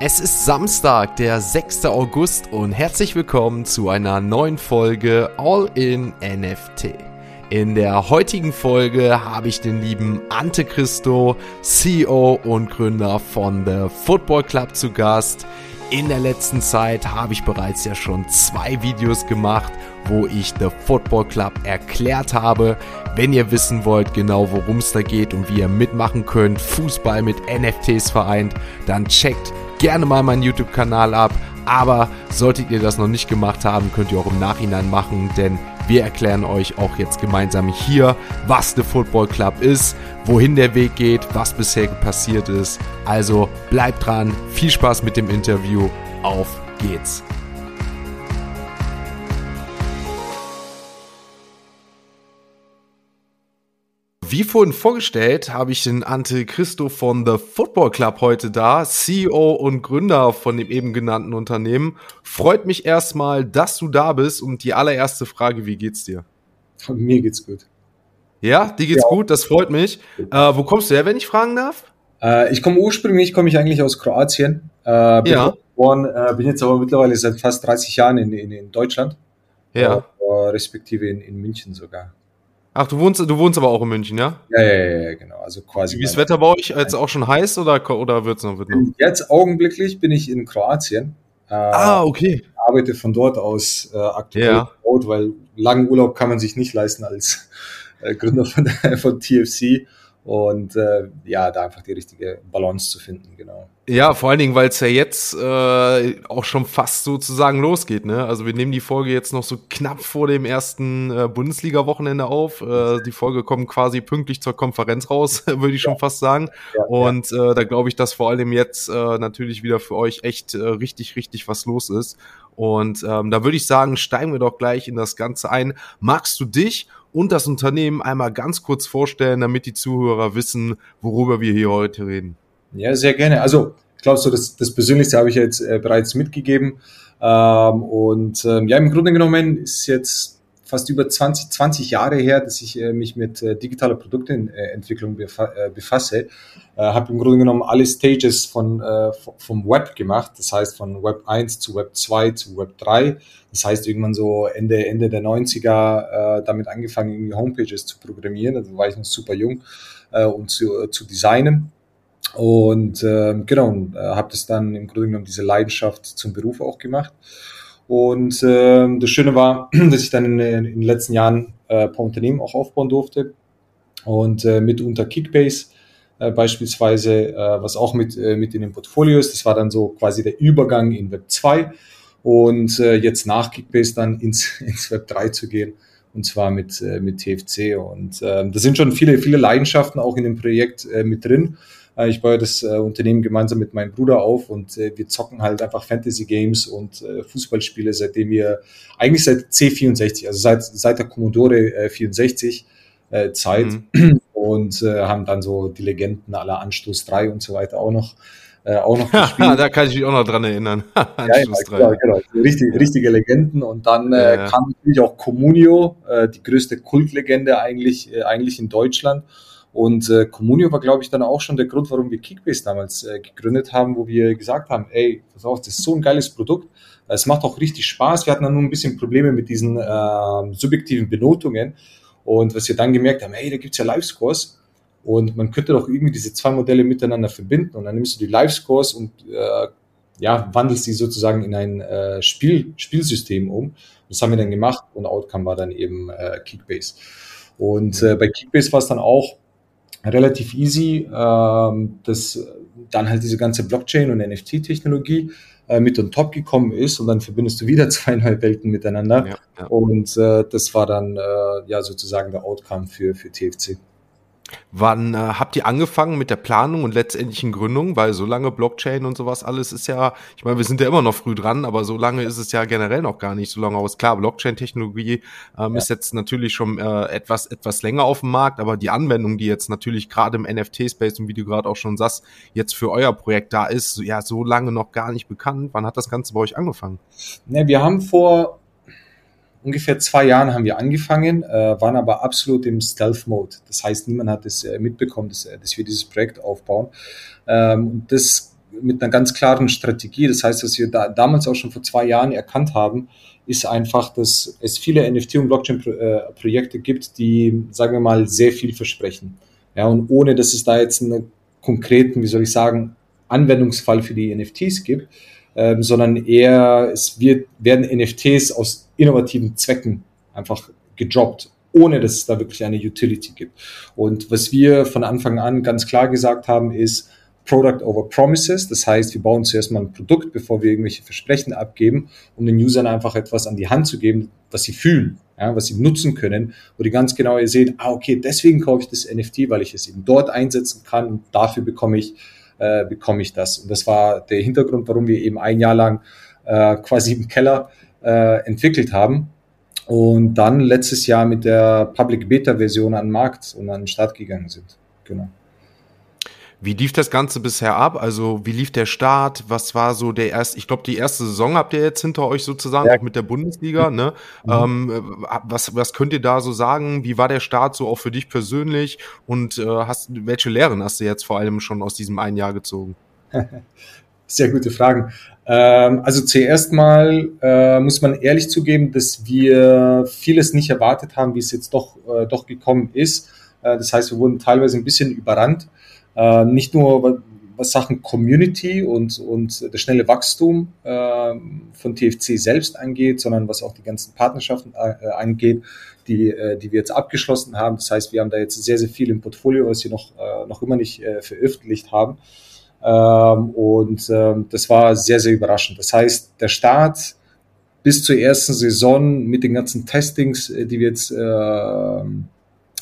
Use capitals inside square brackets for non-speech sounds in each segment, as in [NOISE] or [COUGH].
Es ist Samstag, der 6. August und herzlich willkommen zu einer neuen Folge All in NFT. In der heutigen Folge habe ich den lieben Ante Christo, CEO und Gründer von The Football Club zu Gast. In der letzten Zeit habe ich bereits ja schon zwei Videos gemacht, wo ich The Football Club erklärt habe. Wenn ihr wissen wollt genau worum es da geht und wie ihr mitmachen könnt, Fußball mit NFTs vereint, dann checkt gerne mal meinen YouTube-Kanal ab. Aber solltet ihr das noch nicht gemacht haben, könnt ihr auch im Nachhinein machen, denn wir erklären euch auch jetzt gemeinsam hier, was The Football Club ist, wohin der Weg geht, was bisher passiert ist. Also bleibt dran, viel Spaß mit dem Interview, auf geht's. Wie vorhin vorgestellt, habe ich den Ante Christo von The Football Club heute da, CEO und Gründer von dem eben genannten Unternehmen. Freut mich erstmal, dass du da bist und die allererste Frage, wie geht's dir? Mir geht's gut. Ja, dir geht's ja. gut, das freut mich. Äh, wo kommst du her, wenn ich fragen darf? Äh, ich komme ursprünglich, komme ich eigentlich aus Kroatien. Äh, bin ja. geboren, äh, bin jetzt aber mittlerweile seit fast 30 Jahren in, in, in Deutschland. Ja. Äh, respektive in, in München sogar. Ach, du wohnst, du wohnst aber auch in München, ja? Ja, ja, ja, genau. Also quasi. Wie ist das Wetter bei euch? Jetzt auch schon heiß oder, oder wird's noch, wird noch? Jetzt augenblicklich bin ich in Kroatien. Äh, ah, okay. Arbeite von dort aus äh, aktuell, ja. weil langen Urlaub kann man sich nicht leisten als äh, Gründer von, [LAUGHS] von TFC. Und äh, ja, da einfach die richtige Balance zu finden, genau. Ja, vor allen Dingen, weil es ja jetzt äh, auch schon fast sozusagen losgeht. Ne? Also wir nehmen die Folge jetzt noch so knapp vor dem ersten äh, Bundesliga-Wochenende auf. Äh, die Folge kommt quasi pünktlich zur Konferenz raus, [LAUGHS] würde ich schon fast sagen. Ja, Und äh, da glaube ich, dass vor allem jetzt äh, natürlich wieder für euch echt äh, richtig, richtig was los ist. Und ähm, da würde ich sagen, steigen wir doch gleich in das Ganze ein. Magst du dich und das Unternehmen einmal ganz kurz vorstellen, damit die Zuhörer wissen, worüber wir hier heute reden? Ja, sehr gerne. Also ich glaube, so das, das Persönlichste habe ich jetzt äh, bereits mitgegeben. Ähm, und ähm, ja, im Grunde genommen ist jetzt fast über 20, 20 Jahre her, dass ich äh, mich mit äh, digitaler Produktentwicklung befa äh, befasse. Äh, habe im Grunde genommen alle Stages von, äh, vom Web gemacht. Das heißt von Web 1 zu Web 2 zu Web 3. Das heißt irgendwann so Ende, Ende der 90er äh, damit angefangen, irgendwie Homepages zu programmieren. Also war ich noch super jung äh, und zu, äh, zu designen. Und äh, genau, äh, habe das dann im Grunde genommen diese Leidenschaft zum Beruf auch gemacht. Und äh, das Schöne war, [CLEARS THROAT] dass ich dann in, in den letzten Jahren äh, ein paar Unternehmen auch aufbauen durfte. Und äh, mit unter Kickbase äh, beispielsweise, äh, was auch mit, äh, mit in dem Portfolio ist. Das war dann so quasi der Übergang in Web 2 und äh, jetzt nach Kickbase dann [LAUGHS] ins, ins Web 3 zu gehen und zwar mit, äh, mit TFC. Und äh, da sind schon viele, viele Leidenschaften auch in dem Projekt äh, mit drin. Äh, ich baue das äh, Unternehmen gemeinsam mit meinem Bruder auf und äh, wir zocken halt einfach Fantasy Games und Fußballspiele, seitdem wir eigentlich seit C64, also seit, seit der Commodore äh, 64 äh, Zeit mhm. [CLEARS THROAT] und haben dann so die Legenden aller Anstoß 3 und so weiter auch noch äh, auch noch [LAUGHS] gespielt. da kann ich mich auch noch dran erinnern. [LAUGHS] ja, ja, genau, genau. Richtig, richtige Legenden. Und dann äh, ja, ja. kam natürlich auch Comunio, äh, die größte Kultlegende eigentlich, äh, eigentlich in Deutschland. Und äh, Communio war, glaube ich, dann auch schon der Grund, warum wir Kickbase damals äh, gegründet haben, wo wir gesagt haben, ey, pass auf, das ist so ein geiles Produkt. Es macht auch richtig Spaß. Wir hatten dann nur ein bisschen Probleme mit diesen äh, subjektiven Benotungen. Und was wir dann gemerkt haben, ey, da gibt's ja Live-Scores. Und man könnte doch irgendwie diese zwei Modelle miteinander verbinden. Und dann nimmst du die Live-Scores und äh, ja, wandelst die sozusagen in ein äh, Spiel, Spielsystem um. Das haben wir dann gemacht und Outcome war dann eben äh, Kickbase. Und äh, bei Kickbase war es dann auch relativ easy, ähm, dass dann halt diese ganze Blockchain und NFT-Technologie äh, mit on top gekommen ist und dann verbindest du wieder [LAUGHS] zwei neue Welten miteinander. Ja, ja. Und äh, das war dann äh, ja sozusagen der Outcome für, für TFC. Wann äh, habt ihr angefangen mit der Planung und letztendlichen Gründung? Weil so lange Blockchain und sowas alles ist ja, ich meine, wir sind ja immer noch früh dran, aber so lange ist es ja generell noch gar nicht so lange aus. Klar, Blockchain-Technologie ähm, ja. ist jetzt natürlich schon äh, etwas, etwas länger auf dem Markt, aber die Anwendung, die jetzt natürlich gerade im NFT-Space und wie du gerade auch schon sagst, jetzt für euer Projekt da ist, ja, so lange noch gar nicht bekannt. Wann hat das Ganze bei euch angefangen? Ne, wir haben vor ungefähr zwei Jahren haben wir angefangen, äh, waren aber absolut im Stealth-Mode. Das heißt, niemand hat es äh, mitbekommen, dass, äh, dass wir dieses Projekt aufbauen. Ähm, und das mit einer ganz klaren Strategie. Das heißt, was wir da, damals auch schon vor zwei Jahren erkannt haben, ist einfach, dass es viele NFT- und Blockchain-Projekte gibt, die, sagen wir mal, sehr viel versprechen. Ja, und ohne, dass es da jetzt einen konkreten, wie soll ich sagen, Anwendungsfall für die NFTs gibt, ähm, sondern eher, es wird, werden NFTs aus innovativen Zwecken einfach gedroppt, ohne dass es da wirklich eine Utility gibt. Und was wir von Anfang an ganz klar gesagt haben, ist, Product over Promises. Das heißt, wir bauen zuerst mal ein Produkt, bevor wir irgendwelche Versprechen abgeben, um den Usern einfach etwas an die Hand zu geben, was sie fühlen, ja, was sie nutzen können, wo die ganz genau seht, ah, okay, deswegen kaufe ich das NFT, weil ich es eben dort einsetzen kann und dafür bekomme ich, äh, bekomme ich das. Und das war der Hintergrund, warum wir eben ein Jahr lang äh, quasi im Keller äh, entwickelt haben und dann letztes Jahr mit der Public Beta Version an den Markt und an den Start gegangen sind. Genau. Wie lief das Ganze bisher ab? Also wie lief der Start? Was war so der erste, ich glaube, die erste Saison habt ihr jetzt hinter euch sozusagen, ja. auch mit der Bundesliga. Ne? Mhm. Ähm, was, was könnt ihr da so sagen? Wie war der Start so auch für dich persönlich? Und äh, hast, welche Lehren hast du jetzt vor allem schon aus diesem einen Jahr gezogen? [LAUGHS] Sehr gute Fragen. Ähm, also zuerst mal äh, muss man ehrlich zugeben, dass wir vieles nicht erwartet haben, wie es jetzt doch, äh, doch gekommen ist. Äh, das heißt, wir wurden teilweise ein bisschen überrannt. Äh, nicht nur was Sachen Community und, und das schnelle Wachstum äh, von TFC selbst angeht, sondern was auch die ganzen Partnerschaften äh, angeht, die, äh, die wir jetzt abgeschlossen haben. Das heißt, wir haben da jetzt sehr, sehr viel im Portfolio, was wir noch, äh, noch immer nicht äh, veröffentlicht haben. Ähm, und ähm, das war sehr, sehr überraschend. Das heißt, der Start bis zur ersten Saison mit den ganzen Testings, äh, die wir jetzt äh,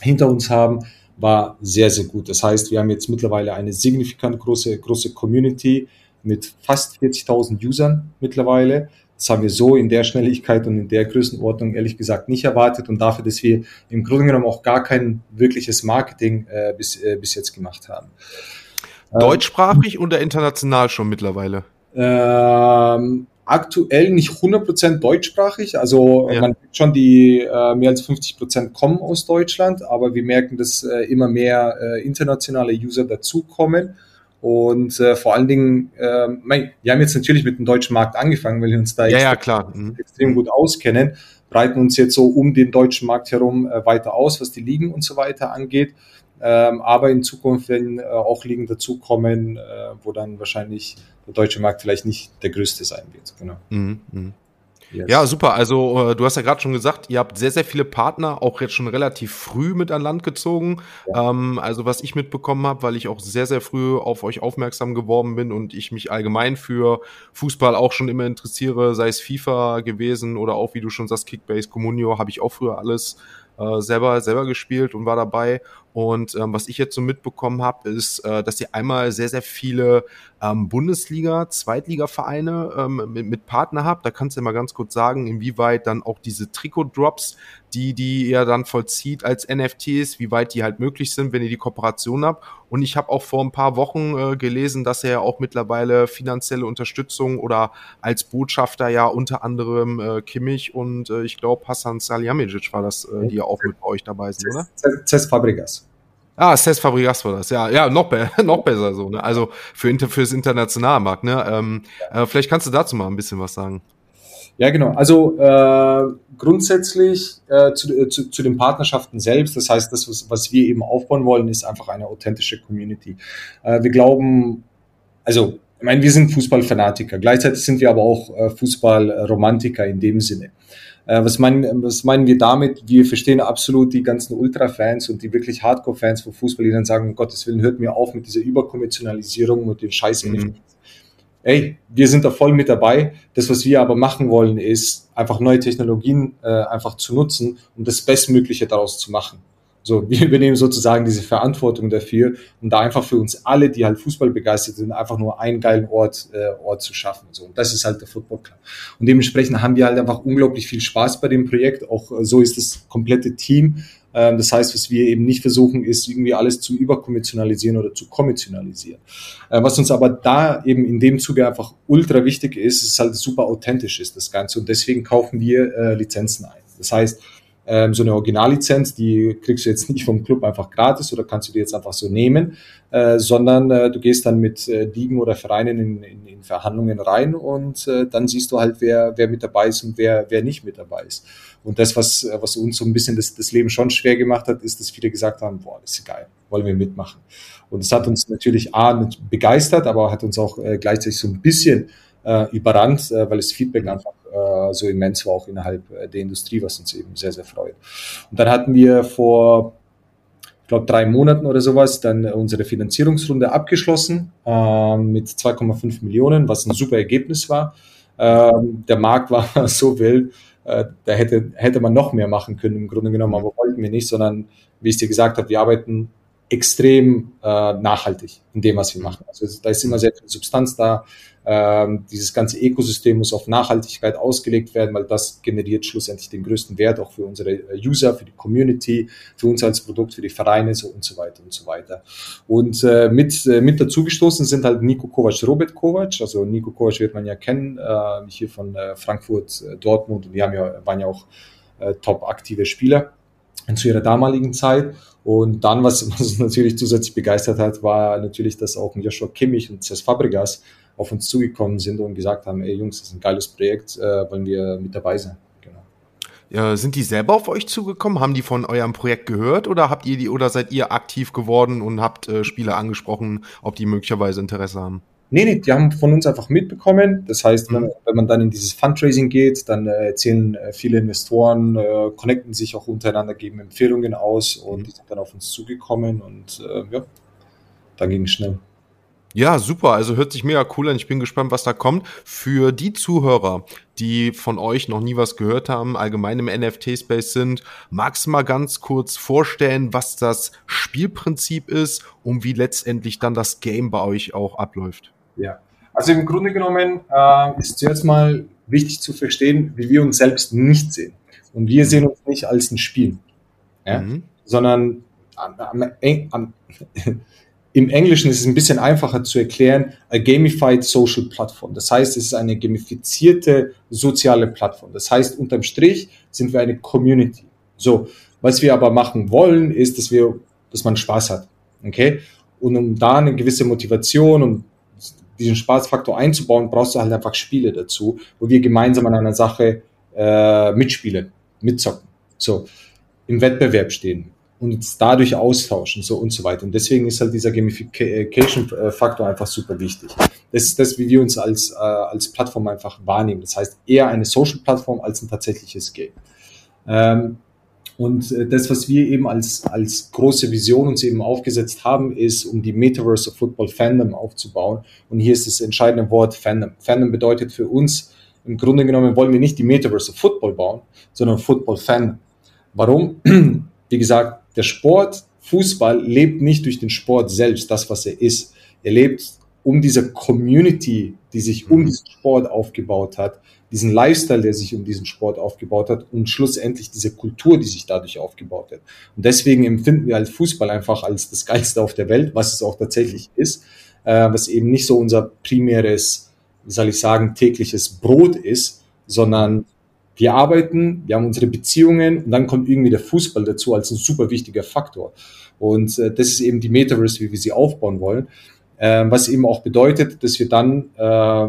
hinter uns haben, war sehr, sehr gut. Das heißt, wir haben jetzt mittlerweile eine signifikant große, große Community mit fast 40.000 Usern mittlerweile. Das haben wir so in der Schnelligkeit und in der Größenordnung ehrlich gesagt nicht erwartet und dafür, dass wir im Grunde genommen auch gar kein wirkliches Marketing äh, bis, äh, bis jetzt gemacht haben. Deutschsprachig oder international schon mittlerweile? Ähm, aktuell nicht 100% deutschsprachig. Also ja. man merkt schon, die äh, mehr als 50% kommen aus Deutschland, aber wir merken, dass äh, immer mehr äh, internationale User dazukommen. Und äh, vor allen Dingen, äh, mein, wir haben jetzt natürlich mit dem deutschen Markt angefangen, weil wir uns da ja, ja, klar. Mhm. extrem gut auskennen, breiten uns jetzt so um den deutschen Markt herum äh, weiter aus, was die Ligen und so weiter angeht. Ähm, aber in Zukunft werden äh, auch Ligen dazukommen, äh, wo dann wahrscheinlich der deutsche Markt vielleicht nicht der größte sein wird. Genau. Mhm, mh. Yes. Ja, super. Also äh, du hast ja gerade schon gesagt, ihr habt sehr, sehr viele Partner, auch jetzt schon relativ früh mit an Land gezogen. Ja. Ähm, also was ich mitbekommen habe, weil ich auch sehr, sehr früh auf euch aufmerksam geworden bin und ich mich allgemein für Fußball auch schon immer interessiere, sei es FIFA gewesen oder auch, wie du schon sagst, Kickbase, Comunio, habe ich auch früher alles äh, selber, selber gespielt und war dabei. Und ähm, was ich jetzt so mitbekommen habe, ist, äh, dass sie einmal sehr, sehr viele ähm, Bundesliga, Zweitliga-Vereine ähm, mit, mit Partner habt. Da kannst du ja mal ganz kurz sagen, inwieweit dann auch diese Trikot-Drops, die, die ihr dann vollzieht als NFTs, wie weit die halt möglich sind, wenn ihr die Kooperation habt. Und ich habe auch vor ein paar Wochen äh, gelesen, dass er ja auch mittlerweile finanzielle Unterstützung oder als Botschafter ja unter anderem äh, Kimmich und äh, ich glaube Hassan Salihamidzic war das, äh, die ja auch mit bei euch dabei sind, oder? Cesc Fabregas. Ah, Cesc Fabregas war das, ja, ja, noch, be [LAUGHS] noch besser so, ne? Also für inter fürs Internationalmarkt, ne? Ähm, äh, vielleicht kannst du dazu mal ein bisschen was sagen. Ja, genau. Also äh, grundsätzlich äh, zu, äh, zu, zu den Partnerschaften selbst, das heißt, das, was, was wir eben aufbauen wollen, ist einfach eine authentische Community. Äh, wir glauben, also ich meine, wir sind Fußballfanatiker, gleichzeitig sind wir aber auch äh, Fußballromantiker in dem Sinne. Äh, was, meinen, was meinen wir damit? Wir verstehen absolut die ganzen Ultra-Fans und die wirklich Hardcore-Fans von Fußball, die dann sagen, um Gottes Willen, hört mir auf mit dieser Überkommerzialisierung und den scheiß mhm. Ey, wir sind da voll mit dabei. Das, was wir aber machen wollen, ist einfach neue Technologien äh, einfach zu nutzen, um das Bestmögliche daraus zu machen. So, wir [LAUGHS] übernehmen sozusagen diese Verantwortung dafür, um da einfach für uns alle, die halt Fußball begeistert sind, einfach nur einen geilen Ort, äh, Ort zu schaffen. So, und das ist halt der Football Club. Und dementsprechend haben wir halt einfach unglaublich viel Spaß bei dem Projekt. Auch äh, so ist das komplette Team. Ähm, das heißt, was wir eben nicht versuchen, ist irgendwie alles zu überkommissionalisieren oder zu kommissionalisieren. Äh, was uns aber da eben in dem Zuge einfach ultra wichtig ist, ist halt super authentisch ist das Ganze. Und deswegen kaufen wir äh, Lizenzen ein. Das heißt, ähm, so eine Originallizenz, die kriegst du jetzt nicht vom Club einfach gratis oder kannst du dir jetzt einfach so nehmen, äh, sondern äh, du gehst dann mit äh, Ligen oder Vereinen in, in, in Verhandlungen rein und äh, dann siehst du halt, wer, wer mit dabei ist und wer, wer nicht mit dabei ist. Und das, was, was uns so ein bisschen das, das Leben schon schwer gemacht hat, ist, dass viele gesagt haben, boah, das ist geil, wollen wir mitmachen. Und es hat uns natürlich A, begeistert, aber hat uns auch äh, gleichzeitig so ein bisschen äh, überrannt, äh, weil das Feedback einfach äh, so immens war, auch innerhalb äh, der Industrie, was uns eben sehr, sehr freut. Und dann hatten wir vor, ich glaube, drei Monaten oder sowas dann unsere Finanzierungsrunde abgeschlossen äh, mit 2,5 Millionen, was ein super Ergebnis war. Ähm, der Markt war [LAUGHS] so wild, äh, da hätte, hätte man noch mehr machen können im Grunde genommen, aber wollten wir nicht, sondern wie ich dir gesagt habe, wir arbeiten extrem äh, nachhaltig in dem, was wir machen. Also da ist immer sehr viel Substanz da. Ähm, dieses ganze Ökosystem muss auf Nachhaltigkeit ausgelegt werden, weil das generiert schlussendlich den größten Wert auch für unsere äh, User, für die Community, für uns als Produkt, für die Vereine so und so weiter und so weiter. Und äh, mit, äh, mit dazugestoßen sind halt Nico Kovac, Robert Kovac. Also Nico Kovac wird man ja kennen, äh, hier von äh, Frankfurt, äh, Dortmund. Und die haben ja, waren ja auch äh, top aktive Spieler zu ihrer damaligen Zeit. Und dann, [LAUGHS] was uns natürlich zusätzlich begeistert hat, war natürlich, dass auch Joshua Kimmich und Cesc Fabregas auf uns zugekommen sind und gesagt haben, ey Jungs, das ist ein geiles Projekt, äh, wollen wir mit dabei sein. Genau. Ja, sind die selber auf euch zugekommen? Haben die von eurem Projekt gehört oder habt ihr die oder seid ihr aktiv geworden und habt äh, Spieler angesprochen, ob die möglicherweise Interesse haben? Nee, nee, die haben von uns einfach mitbekommen. Das heißt, mhm. wenn, wenn, man dann in dieses Fundraising geht, dann äh, erzählen äh, viele Investoren, äh, connecten sich auch untereinander, geben Empfehlungen aus und mhm. die sind dann auf uns zugekommen und äh, ja, dann ging es schnell. Ja, super. Also hört sich mega cool an. Ich bin gespannt, was da kommt. Für die Zuhörer, die von euch noch nie was gehört haben, allgemein im NFT-Space sind, magst du mal ganz kurz vorstellen, was das Spielprinzip ist und wie letztendlich dann das Game bei euch auch abläuft? Ja, also im Grunde genommen äh, ist zuerst mal wichtig zu verstehen, wie wir uns selbst nicht sehen. Und wir sehen uns nicht als ein Spiel, ja? Mhm. sondern am, am, am, im Englischen ist es ein bisschen einfacher zu erklären, a gamified social platform. Das heißt, es ist eine gamifizierte soziale Plattform. Das heißt, unterm Strich sind wir eine Community. So, was wir aber machen wollen, ist, dass wir, dass man Spaß hat. Okay? Und um da eine gewisse Motivation und diesen Spaßfaktor einzubauen, brauchst du halt einfach Spiele dazu, wo wir gemeinsam an einer Sache äh, mitspielen, mitzocken. So, im Wettbewerb stehen und dadurch austauschen so und so weiter. Und deswegen ist halt dieser Gamification-Faktor einfach super wichtig. Das ist das, wie wir uns als, äh, als Plattform einfach wahrnehmen. Das heißt, eher eine Social-Plattform als ein tatsächliches Game. Ähm, und äh, das, was wir eben als, als große Vision uns eben aufgesetzt haben, ist, um die Metaverse of Football Fandom aufzubauen. Und hier ist das entscheidende Wort Fandom. Fandom bedeutet für uns, im Grunde genommen wollen wir nicht die Metaverse of Football bauen, sondern Football Fandom. Warum? [CLEARS THROAT] Wie gesagt, der Sport, Fußball, lebt nicht durch den Sport selbst, das, was er ist. Er lebt um diese Community, die sich um mhm. diesen Sport aufgebaut hat, diesen Lifestyle, der sich um diesen Sport aufgebaut hat und schlussendlich diese Kultur, die sich dadurch aufgebaut hat. Und deswegen empfinden wir halt Fußball einfach als das Geilste auf der Welt, was es auch tatsächlich ist, äh, was eben nicht so unser primäres, wie soll ich sagen, tägliches Brot ist, sondern wir arbeiten, wir haben unsere Beziehungen und dann kommt irgendwie der Fußball dazu als ein super wichtiger Faktor. Und äh, das ist eben die Metaverse, wie wir sie aufbauen wollen. Äh, was eben auch bedeutet, dass wir dann äh,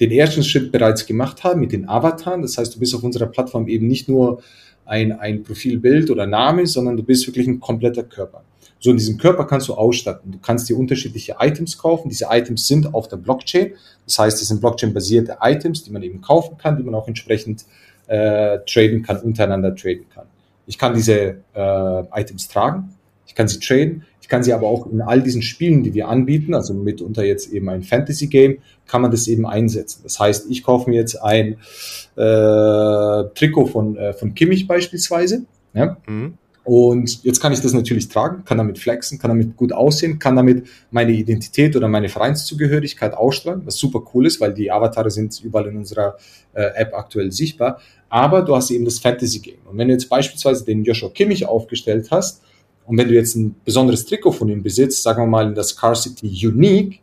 den ersten Schritt bereits gemacht haben mit den Avataren. Das heißt, du bist auf unserer Plattform eben nicht nur ein, ein Profilbild oder Name, sondern du bist wirklich ein kompletter Körper. So in diesem Körper kannst du ausstatten. Du kannst dir unterschiedliche Items kaufen. Diese Items sind auf der Blockchain. Das heißt, es sind Blockchain-basierte Items, die man eben kaufen kann, die man auch entsprechend äh, traden kann, untereinander traden kann. Ich kann diese äh, Items tragen, ich kann sie traden, ich kann sie aber auch in all diesen Spielen, die wir anbieten, also mitunter jetzt eben ein Fantasy-Game, kann man das eben einsetzen. Das heißt, ich kaufe mir jetzt ein äh, Trikot von, äh, von Kimmich beispielsweise. Ja? Mhm und jetzt kann ich das natürlich tragen, kann damit flexen, kann damit gut aussehen, kann damit meine Identität oder meine Vereinszugehörigkeit ausstrahlen, was super cool ist, weil die Avatare sind überall in unserer äh, App aktuell sichtbar. Aber du hast eben das Fantasy Game. Und wenn du jetzt beispielsweise den Joshua Kimmich aufgestellt hast und wenn du jetzt ein besonderes Trikot von ihm besitzt, sagen wir mal in der Scarcity Unique,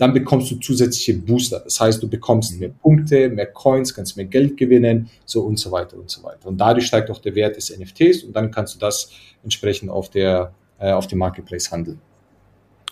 dann bekommst du zusätzliche Booster. Das heißt, du bekommst mehr Punkte, mehr Coins, kannst mehr Geld gewinnen, so und so weiter und so weiter. Und dadurch steigt auch der Wert des NFTs und dann kannst du das entsprechend auf der äh, auf dem Marketplace handeln.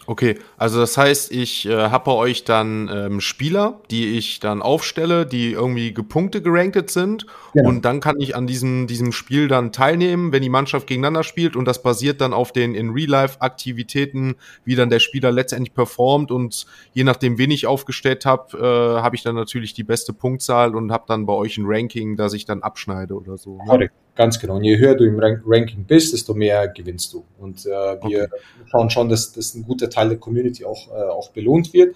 Okay, also das heißt, ich äh, habe bei euch dann ähm, Spieler, die ich dann aufstelle, die irgendwie gepunkte gerankt sind genau. und dann kann ich an diesem, diesem Spiel dann teilnehmen, wenn die Mannschaft gegeneinander spielt und das basiert dann auf den in Real-Life-Aktivitäten, wie dann der Spieler letztendlich performt und je nachdem, wen ich aufgestellt habe, äh, habe ich dann natürlich die beste Punktzahl und habe dann bei euch ein Ranking, das ich dann abschneide oder so. Ne? Ganz genau. Und je höher du im Ranking bist, desto mehr gewinnst du. Und äh, wir okay. schauen schon, dass, dass ein guter Teil der Community auch, äh, auch belohnt wird.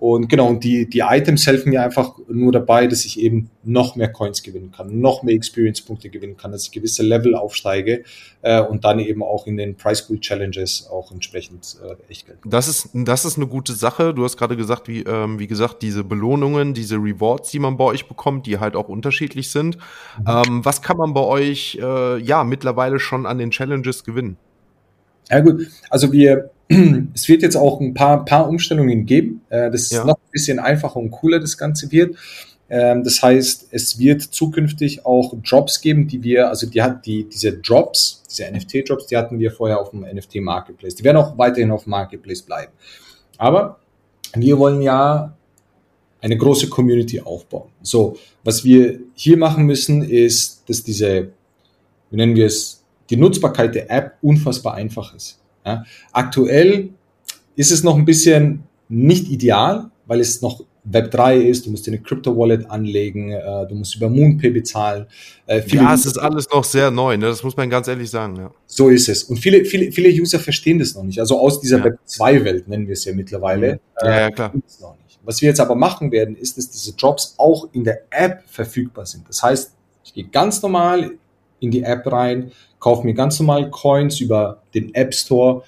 Und genau, und die, die Items helfen mir einfach nur dabei, dass ich eben noch mehr Coins gewinnen kann, noch mehr Experience-Punkte gewinnen kann, dass ich gewisse Level aufsteige äh, und dann eben auch in den Price Pool Challenges auch entsprechend äh, echt Geld. Das ist, das ist eine gute Sache. Du hast gerade gesagt, wie, ähm, wie gesagt, diese Belohnungen, diese Rewards, die man bei euch bekommt, die halt auch unterschiedlich sind. Mhm. Ähm, was kann man bei euch äh, ja mittlerweile schon an den Challenges gewinnen? Ja gut, also wir, [CLEARS THROAT] es wird jetzt auch ein paar, paar Umstellungen geben, äh, das ja. noch ein bisschen einfacher und cooler das Ganze wird. Ähm, das heißt, es wird zukünftig auch Drops geben, die wir, also die hat die, diese Drops, diese NFT-Drops, die hatten wir vorher auf dem NFT-Marketplace. Die werden auch weiterhin auf dem Marketplace bleiben. Aber wir wollen ja eine große Community aufbauen. So, was wir hier machen müssen, ist, dass diese, wie nennen wir es, die Nutzbarkeit der App unfassbar einfach ist. Ja. Aktuell ist es noch ein bisschen nicht ideal, weil es noch Web 3 ist, du musst dir eine Crypto-Wallet anlegen, äh, du musst über MoonPay bezahlen. Äh, ja, es ist alles noch sehr neu, ne? das muss man ganz ehrlich sagen. Ja. So ist es. Und viele, viele, viele User verstehen das noch nicht. Also aus dieser ja. Web 2-Welt nennen wir es ja mittlerweile. Mhm. Ja, ja, klar. Äh, Was wir jetzt aber machen werden, ist, dass diese Jobs auch in der App verfügbar sind. Das heißt, ich gehe ganz normal in die App rein, kaufe mir ganz normal Coins über den App Store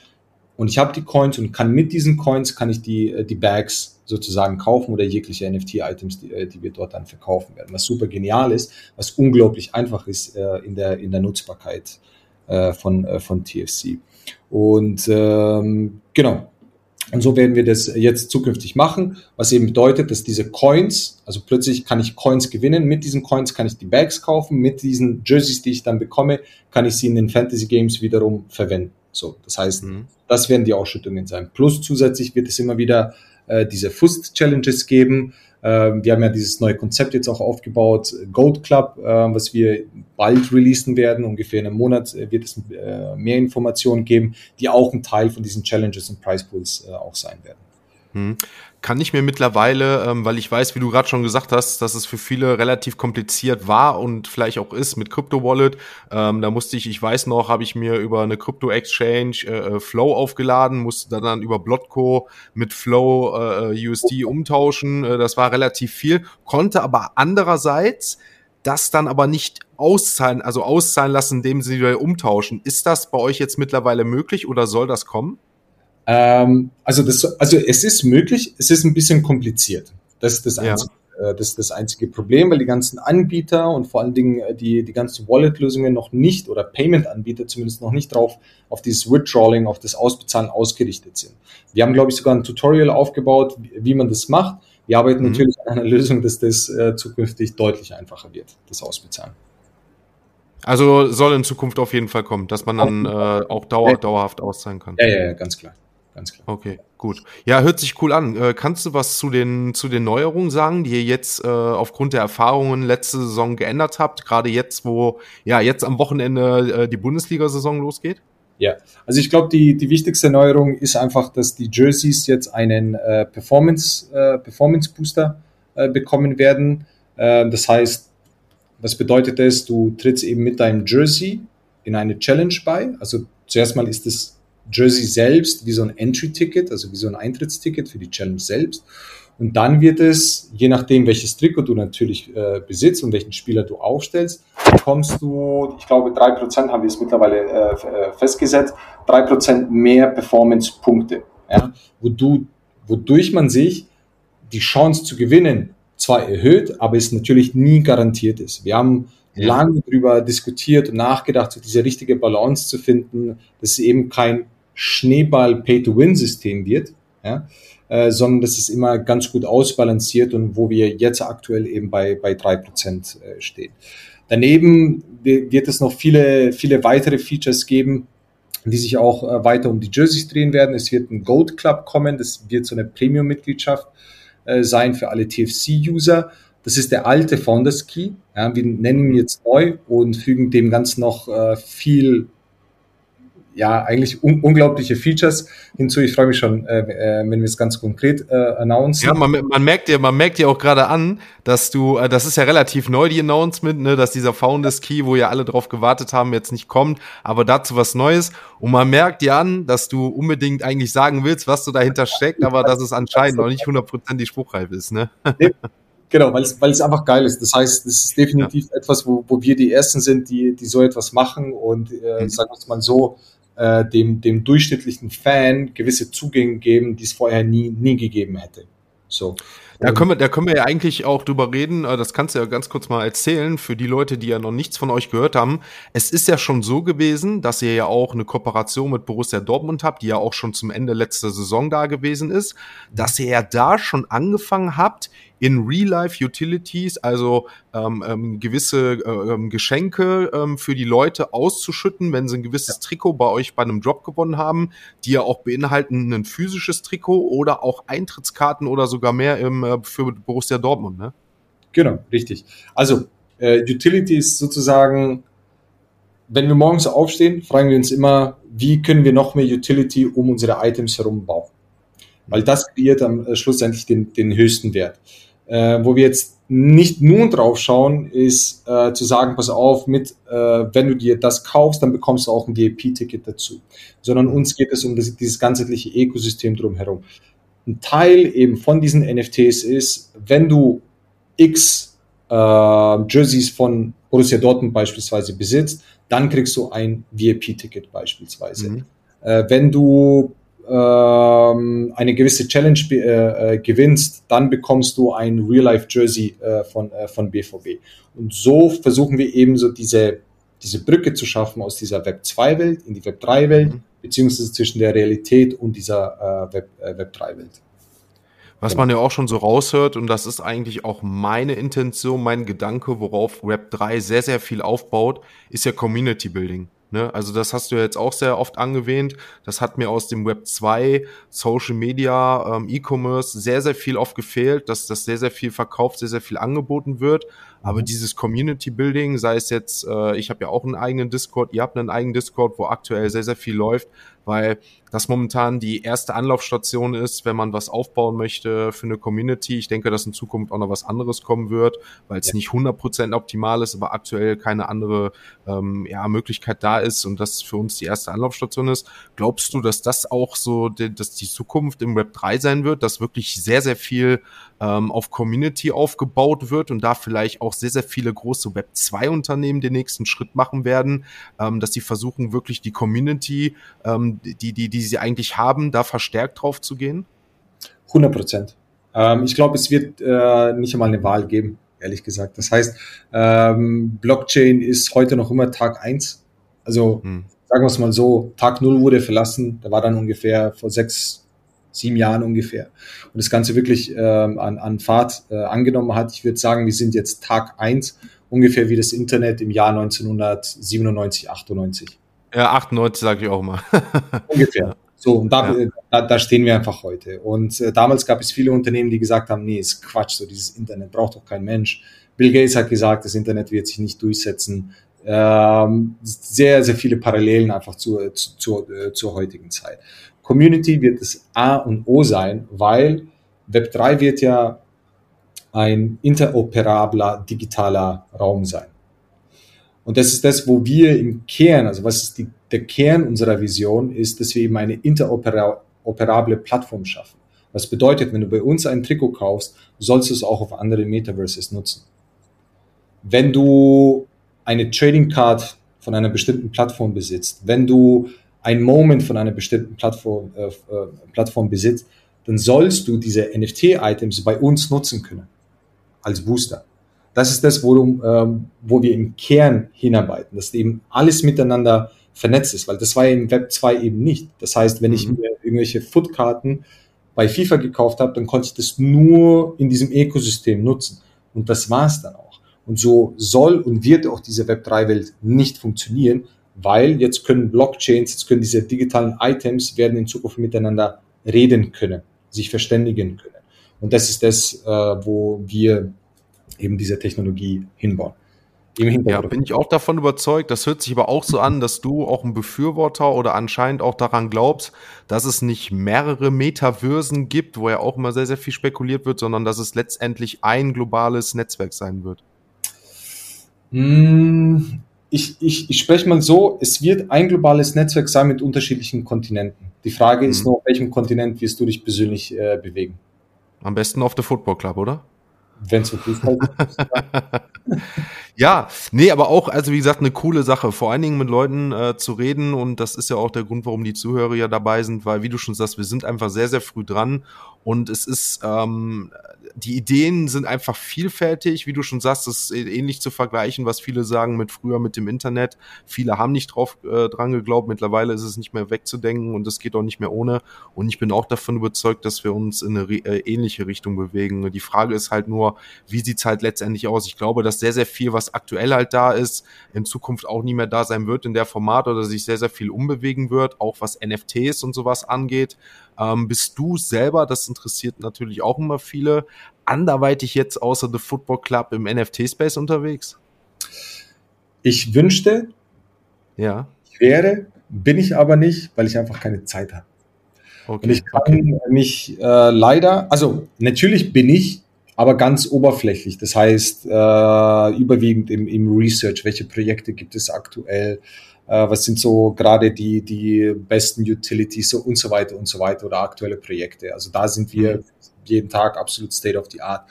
und ich habe die Coins und kann mit diesen Coins kann ich die, äh, die Bags sozusagen kaufen oder jegliche NFT-Items, die, äh, die wir dort dann verkaufen werden. Was super genial ist, was unglaublich einfach ist äh, in, der, in der Nutzbarkeit äh, von, äh, von TFC. Und ähm, genau, und so werden wir das jetzt zukünftig machen, was eben bedeutet, dass diese Coins, also plötzlich kann ich Coins gewinnen, mit diesen Coins kann ich die Bags kaufen, mit diesen Jerseys, die ich dann bekomme, kann ich sie in den Fantasy Games wiederum verwenden. So, das heißt, mhm. das werden die Ausschüttungen sein. Plus zusätzlich wird es immer wieder äh, diese Fust Challenges geben, wir haben ja dieses neue Konzept jetzt auch aufgebaut, Gold Club, äh, was wir bald releasen werden. Ungefähr in einem Monat äh, wird es äh, mehr Informationen geben, die auch ein Teil von diesen Challenges und Price Pools auch sein werden. Hm. Kann ich mir mittlerweile, ähm, weil ich weiß, wie du gerade schon gesagt hast, dass es für viele relativ kompliziert war und vielleicht auch ist mit Crypto Wallet. Ähm, da musste ich, ich weiß noch, habe ich mir über eine Crypto Exchange äh, äh Flow aufgeladen, musste dann, dann über Blotco mit Flow äh, äh USD umtauschen. Äh, das war relativ viel, konnte aber andererseits das dann aber nicht auszahlen, also auszahlen lassen, indem sie umtauschen. Ist das bei euch jetzt mittlerweile möglich oder soll das kommen? Ähm, also, das, also es ist möglich, es ist ein bisschen kompliziert. Das ist das einzige, ja. äh, das, ist das einzige Problem, weil die ganzen Anbieter und vor allen Dingen äh, die, die ganzen Wallet-Lösungen noch nicht oder Payment-Anbieter zumindest noch nicht drauf auf dieses Withdrawing, auf das Ausbezahlen ausgerichtet sind. Wir haben, glaube ich, sogar ein Tutorial aufgebaut, wie, wie man das macht. Wir arbeiten mhm. natürlich an einer Lösung, dass das äh, zukünftig deutlich einfacher wird, das Ausbezahlen. Also soll in Zukunft auf jeden Fall kommen, dass man dann äh, auch dauer, dauerhaft auszahlen kann. Ja, ja, ja, ganz klar ganz klar. Okay, gut. Ja, hört sich cool an. Äh, kannst du was zu den, zu den Neuerungen sagen, die ihr jetzt äh, aufgrund der Erfahrungen letzte Saison geändert habt? Gerade jetzt, wo ja jetzt am Wochenende äh, die Bundesliga-Saison losgeht? Ja, also ich glaube, die, die wichtigste Neuerung ist einfach, dass die Jerseys jetzt einen äh, Performance, äh, Performance Booster äh, bekommen werden. Äh, das heißt, was bedeutet das? Du trittst eben mit deinem Jersey in eine Challenge bei. Also zuerst mal ist es Jersey selbst wie so ein Entry-Ticket, also wie so ein Eintrittsticket für die Challenge selbst. Und dann wird es, je nachdem, welches Trikot du natürlich äh, besitzt und welchen Spieler du aufstellst, bekommst du, ich glaube, drei Prozent haben wir es mittlerweile äh, äh festgesetzt, drei Prozent mehr Performance-Punkte, ja, wodurch man sich die Chance zu gewinnen zwar erhöht, aber es natürlich nie garantiert ist. Wir haben. Lange darüber diskutiert und nachgedacht, so diese richtige Balance zu finden, dass es eben kein Schneeball-Pay-to-Win-System wird, ja, äh, sondern das ist immer ganz gut ausbalanciert und wo wir jetzt aktuell eben bei, bei drei Prozent äh, stehen. Daneben wird es noch viele, viele weitere Features geben, die sich auch äh, weiter um die Jerseys drehen werden. Es wird ein Gold Club kommen, das wird so eine Premium-Mitgliedschaft äh, sein für alle TFC-User. Das ist der alte Founders Key. Ja, wir nennen ihn jetzt neu und fügen dem Ganzen noch äh, viel ja, eigentlich un unglaubliche Features hinzu. Ich freue mich schon, äh, äh, wenn wir es ganz konkret äh, announcen. Ja, man, man merkt dir, man merkt dir auch gerade an, dass du, äh, das ist ja relativ neu, die Announcement, ne, dass dieser Founders Key, wo ja alle drauf gewartet haben, jetzt nicht kommt, aber dazu was Neues. Und man merkt dir an, dass du unbedingt eigentlich sagen willst, was du dahinter steckt, aber dass es anscheinend noch nicht hundertprozentig spruchreif ist, ne? Genau, weil es, weil es einfach geil ist. Das heißt, es ist definitiv ja. etwas, wo, wo wir die Ersten sind, die, die so etwas machen und äh, mhm. sagen wir es mal so, äh, dem, dem durchschnittlichen Fan gewisse Zugänge geben, die es vorher nie, nie gegeben hätte. So. Da können, wir, da können wir ja eigentlich auch drüber reden, äh, das kannst du ja ganz kurz mal erzählen, für die Leute, die ja noch nichts von euch gehört haben. Es ist ja schon so gewesen, dass ihr ja auch eine Kooperation mit Borussia Dortmund habt, die ja auch schon zum Ende letzter Saison da gewesen ist, dass ihr ja da schon angefangen habt, in Real-Life-Utilities, also ähm, ähm, gewisse äh, ähm, Geschenke ähm, für die Leute auszuschütten, wenn sie ein gewisses Trikot bei euch bei einem Drop gewonnen haben, die ja auch beinhalten ein physisches Trikot oder auch Eintrittskarten oder sogar mehr im, äh, für Borussia Dortmund, ne? Genau, richtig. Also äh, Utility ist sozusagen, wenn wir morgens aufstehen, fragen wir uns immer, wie können wir noch mehr Utility um unsere Items herum bauen? Weil das kreiert am äh, schlussendlich den, den höchsten Wert. Äh, wo wir jetzt nicht nur drauf schauen, ist äh, zu sagen, pass auf, mit, äh, wenn du dir das kaufst, dann bekommst du auch ein VIP-Ticket dazu. Sondern uns geht es um das, dieses ganzheitliche Ökosystem drumherum. Ein Teil eben von diesen NFTs ist, wenn du X äh, Jerseys von Borussia Dortmund beispielsweise besitzt, dann kriegst du ein VIP-Ticket beispielsweise. Mhm. Äh, wenn du ähm, eine gewisse Challenge äh, äh, gewinnst, dann bekommst du ein Real-Life-Jersey äh, von, äh, von BVB. Und so versuchen wir eben so diese, diese Brücke zu schaffen aus dieser Web 2-Welt in die Web 3-Welt, mhm. Beziehungsweise zwischen der Realität und dieser äh, Web, äh, Web 3-Welt. Was man ja auch schon so raushört, und das ist eigentlich auch meine Intention, mein Gedanke, worauf Web 3 sehr, sehr viel aufbaut, ist ja Community Building. Ne? Also das hast du jetzt auch sehr oft angewähnt. Das hat mir aus dem Web 2, Social Media, ähm, E-Commerce sehr, sehr viel oft gefehlt, dass das sehr, sehr viel verkauft, sehr, sehr viel angeboten wird. Aber mhm. dieses Community Building, sei es jetzt, äh, ich habe ja auch einen eigenen Discord, ihr habt einen eigenen Discord, wo aktuell sehr, sehr viel läuft, weil das momentan die erste Anlaufstation ist, wenn man was aufbauen möchte für eine Community. Ich denke, dass in Zukunft auch noch was anderes kommen wird, weil es ja. nicht 100% optimal ist, aber aktuell keine andere ähm, ja, Möglichkeit da ist und das für uns die erste Anlaufstation ist. Glaubst du, dass das auch so, dass die Zukunft im Web 3 sein wird, dass wirklich sehr, sehr viel ähm, auf Community aufgebaut wird und da vielleicht auch sehr, sehr viele große Web 2 Unternehmen den nächsten Schritt machen werden, ähm, dass sie versuchen, wirklich die Community, ähm, die, die, die sie eigentlich haben, da verstärkt drauf zu gehen? 100 Prozent. Ähm, ich glaube, es wird äh, nicht einmal eine Wahl geben, ehrlich gesagt. Das heißt, ähm, Blockchain ist heute noch immer Tag eins. Also hm. sagen wir es mal so, Tag null wurde verlassen. Da war dann ungefähr vor sechs, sieben Jahren ungefähr. Und das Ganze wirklich ähm, an, an Fahrt äh, angenommen hat. Ich würde sagen, wir sind jetzt Tag eins ungefähr wie das Internet im Jahr 1997, 98. Ja, 98 sage ich auch mal. [LAUGHS] ungefähr. So, und da, ja. da, da, stehen wir einfach heute. Und äh, damals gab es viele Unternehmen, die gesagt haben, nee, ist Quatsch, so dieses Internet braucht doch kein Mensch. Bill Gates hat gesagt, das Internet wird sich nicht durchsetzen. Ähm, sehr, sehr viele Parallelen einfach zur, zur, äh, zur heutigen Zeit. Community wird das A und O sein, weil Web3 wird ja ein interoperabler digitaler Raum sein. Und das ist das, wo wir im Kern, also was ist die, der Kern unserer Vision, ist, dass wir eben eine interoperable Plattform schaffen. Was bedeutet, wenn du bei uns ein Trikot kaufst, sollst du es auch auf andere Metaverses nutzen. Wenn du eine Trading Card von einer bestimmten Plattform besitzt, wenn du ein Moment von einer bestimmten Plattform, äh, äh, Plattform besitzt, dann sollst du diese NFT-Items bei uns nutzen können als Booster. Das ist das, wo, du, ähm, wo wir im Kern hinarbeiten, dass eben alles miteinander vernetzt ist, weil das war ja im Web 2 eben nicht. Das heißt, wenn ich mhm. mir irgendwelche Footkarten bei FIFA gekauft habe, dann konnte ich das nur in diesem Ökosystem nutzen. Und das war es dann auch. Und so soll und wird auch diese Web3-Welt nicht funktionieren, weil jetzt können Blockchains, jetzt können diese digitalen Items werden in Zukunft miteinander reden können, sich verständigen können. Und das ist das, äh, wo wir eben diese Technologie hinbauen. Ja, bin ich auch davon überzeugt. Das hört sich aber auch so an, dass du auch ein Befürworter oder anscheinend auch daran glaubst, dass es nicht mehrere Metaversen gibt, wo ja auch immer sehr, sehr viel spekuliert wird, sondern dass es letztendlich ein globales Netzwerk sein wird. Hm, ich, ich, ich spreche mal so, es wird ein globales Netzwerk sein mit unterschiedlichen Kontinenten. Die Frage ist mhm. nur, auf welchem Kontinent wirst du dich persönlich äh, bewegen? Am besten auf der Football Club, oder? Wenn es Fußball ist. [LAUGHS] Ja, nee, aber auch, also wie gesagt, eine coole Sache. Vor allen Dingen mit Leuten äh, zu reden und das ist ja auch der Grund, warum die Zuhörer ja dabei sind, weil, wie du schon sagst, wir sind einfach sehr, sehr früh dran und es ist, ähm, die Ideen sind einfach vielfältig, wie du schon sagst, das ist ähnlich zu vergleichen, was viele sagen mit früher mit dem Internet. Viele haben nicht drauf äh, dran geglaubt, mittlerweile ist es nicht mehr wegzudenken und es geht auch nicht mehr ohne. Und ich bin auch davon überzeugt, dass wir uns in eine äh, ähnliche Richtung bewegen. Die Frage ist halt nur, wie sieht's halt letztendlich aus? Ich glaube, dass sehr, sehr viel, was aktuell halt da ist, in Zukunft auch nie mehr da sein wird in der Format oder sich sehr, sehr viel umbewegen wird, auch was NFTs und sowas angeht. Ähm, bist du selber, das interessiert natürlich auch immer viele, anderweitig jetzt außer The Football Club im NFT-Space unterwegs? Ich wünschte, ja. ich wäre, bin ich aber nicht, weil ich einfach keine Zeit habe. Okay, und ich kann okay. mich äh, leider, also natürlich bin ich, aber ganz oberflächlich. Das heißt, äh, überwiegend im, im Research, welche Projekte gibt es aktuell, äh, was sind so gerade die, die besten Utilities so und so weiter und so weiter oder aktuelle Projekte. Also da sind wir mhm. jeden Tag absolut State of the Art.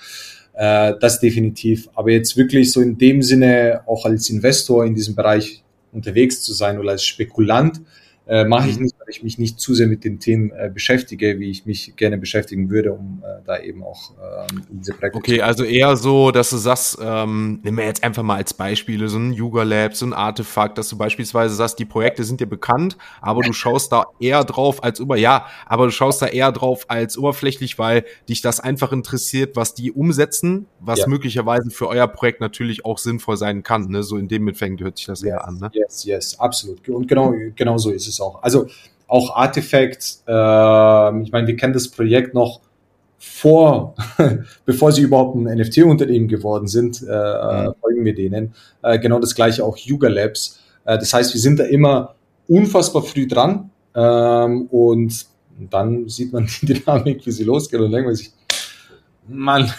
Äh, das definitiv. Aber jetzt wirklich so in dem Sinne auch als Investor in diesem Bereich unterwegs zu sein oder als Spekulant, äh, mache ich mhm. nicht, ich mich nicht zu sehr mit den Themen äh, beschäftige, wie ich mich gerne beschäftigen würde, um äh, da eben auch ähm, diese Projekte Okay, also eher so, dass du sagst, ähm, nehmen wir jetzt einfach mal als Beispiele so ein Yuga Lab, so ein Artefakt, dass du beispielsweise sagst, die Projekte sind dir bekannt, aber du schaust da eher drauf als über, ja, aber du schaust da eher drauf als oberflächlich, weil dich das einfach interessiert, was die umsetzen, was ja. möglicherweise für euer Projekt natürlich auch sinnvoll sein kann, ne? So in dem Mitfängen hört sich das yes, eher an, ne? Yes, yes, absolut. Und genau, genau so ist es auch. Also auch Artifact, äh, ich meine, wir kennen das Projekt noch vor, [LAUGHS] bevor sie überhaupt ein NFT-Unternehmen geworden sind, äh, mhm. folgen wir denen. Äh, genau das gleiche auch Yuga Labs. Äh, das heißt, wir sind da immer unfassbar früh dran ähm, und dann sieht man [LAUGHS] die Dynamik, wie sie losgeht und denkt man sich, Mann,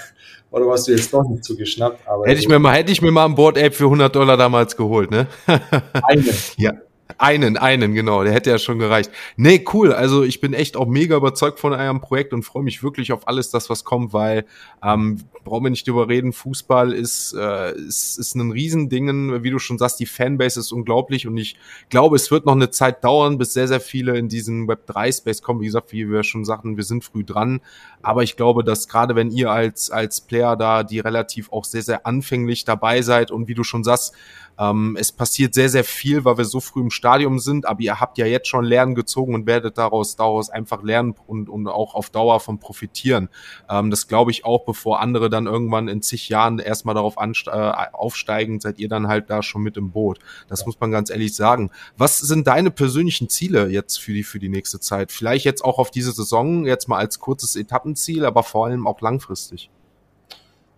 oder warst du jetzt doch nicht zugeschnappt? Aber hätte, ich mir mal, hätte ich mir mal ein Board Ape für 100 Dollar damals geholt, ne? Eine. [LAUGHS] ja. Einen, einen, genau, der hätte ja schon gereicht. Nee, cool. Also ich bin echt auch mega überzeugt von eurem Projekt und freue mich wirklich auf alles das, was kommt, weil ähm, brauchen wir nicht drüber reden, Fußball ist, äh, ist, ist ein Riesending, wie du schon sagst, die Fanbase ist unglaublich und ich glaube, es wird noch eine Zeit dauern, bis sehr, sehr viele in diesen Web3-Space kommen. Wie gesagt, wie wir schon sagten, wir sind früh dran, aber ich glaube, dass gerade wenn ihr als, als Player da, die relativ auch sehr, sehr anfänglich dabei seid und wie du schon sagst, ähm, es passiert sehr, sehr viel, weil wir so früh im Stadium sind, aber ihr habt ja jetzt schon Lernen gezogen und werdet daraus, daraus einfach lernen und, und auch auf Dauer von profitieren. Ähm, das glaube ich auch, bevor andere dann irgendwann in zig Jahren erstmal darauf äh, aufsteigen, seid ihr dann halt da schon mit im Boot. Das ja. muss man ganz ehrlich sagen. Was sind deine persönlichen Ziele jetzt für die, für die nächste Zeit? Vielleicht jetzt auch auf diese Saison, jetzt mal als kurzes Etappenziel, aber vor allem auch langfristig.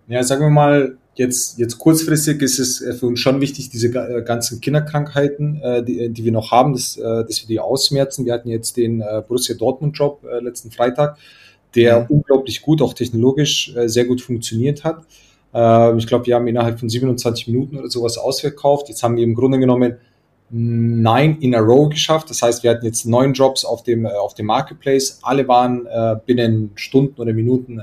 Ja, sagen wir mal, jetzt, jetzt kurzfristig ist es äh, für uns schon wichtig, diese äh, ganzen Kinderkrankheiten, äh, die, die wir noch haben, dass, dass wir die ausmerzen. Wir hatten jetzt den Borussia Dortmund Job letzten Freitag, der mhm. unglaublich gut, auch technologisch sehr gut funktioniert hat. Ähm, ich glaube, wir haben innerhalb von 27 Minuten oder sowas ausverkauft. Jetzt haben wir im Grunde genommen neun in a row geschafft. Das heißt, wir hatten jetzt neun Jobs auf dem, auf dem Marketplace. Alle waren äh, binnen Stunden oder Minuten äh,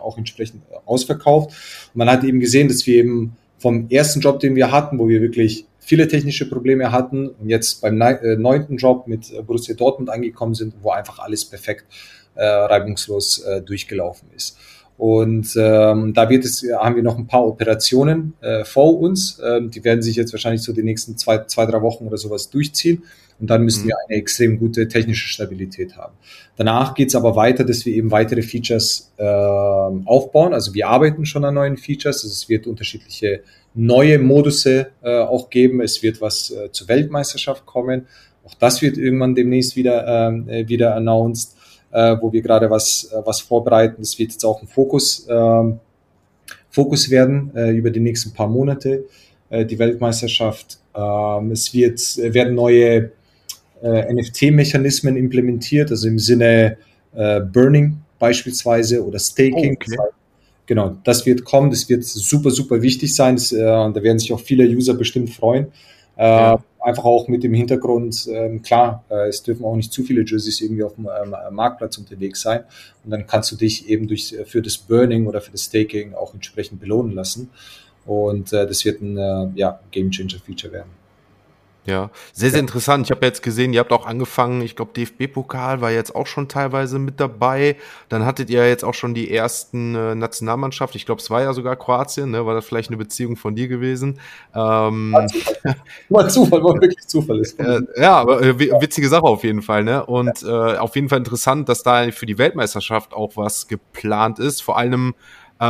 auch entsprechend ausverkauft. Und man hat eben gesehen, dass wir eben vom ersten Job, den wir hatten, wo wir wirklich viele technische Probleme hatten und jetzt beim äh, neunten Job mit äh, Borussia Dortmund angekommen sind, wo einfach alles perfekt äh, reibungslos äh, durchgelaufen ist. Und ähm, da wird es, haben wir noch ein paar Operationen äh, vor uns. Ähm, die werden sich jetzt wahrscheinlich so die nächsten zwei, zwei, drei Wochen oder sowas durchziehen. Und dann müssen mhm. wir eine extrem gute technische Stabilität haben. Danach geht es aber weiter, dass wir eben weitere Features äh, aufbauen. Also wir arbeiten schon an neuen Features. Also es wird unterschiedliche neue Modusse äh, auch geben. Es wird was äh, zur Weltmeisterschaft kommen. Auch das wird irgendwann demnächst wieder, ähm, äh, wieder announced äh, wo wir gerade was, äh, was vorbereiten. Das wird jetzt auch ein Fokus, äh, Fokus werden äh, über die nächsten paar Monate, äh, die Weltmeisterschaft. Ähm, es wird, werden neue äh, NFT-Mechanismen implementiert, also im Sinne äh, Burning beispielsweise oder Staking. Oh, okay. Genau, das wird kommen, das wird super, super wichtig sein. Das, äh, da werden sich auch viele User bestimmt freuen. Äh, ja. Einfach auch mit dem Hintergrund, ähm, klar, äh, es dürfen auch nicht zu viele Jerseys irgendwie auf dem ähm, Marktplatz unterwegs sein. Und dann kannst du dich eben durch, für das Burning oder für das Staking auch entsprechend belohnen lassen. Und äh, das wird ein äh, ja, Game Changer Feature werden. Ja, sehr, sehr interessant. Ich habe jetzt gesehen, ihr habt auch angefangen, ich glaube, DFB-Pokal war jetzt auch schon teilweise mit dabei. Dann hattet ihr jetzt auch schon die ersten äh, Nationalmannschaft. Ich glaube, es war ja sogar Kroatien, ne? War das vielleicht eine Beziehung von dir gewesen? Ähm, war Zufall, [LAUGHS] war, Zufall, war wirklich Zufall ist. Äh, ja, aber äh, witzige Sache auf jeden Fall, ne? Und ja. äh, auf jeden Fall interessant, dass da für die Weltmeisterschaft auch was geplant ist. Vor allem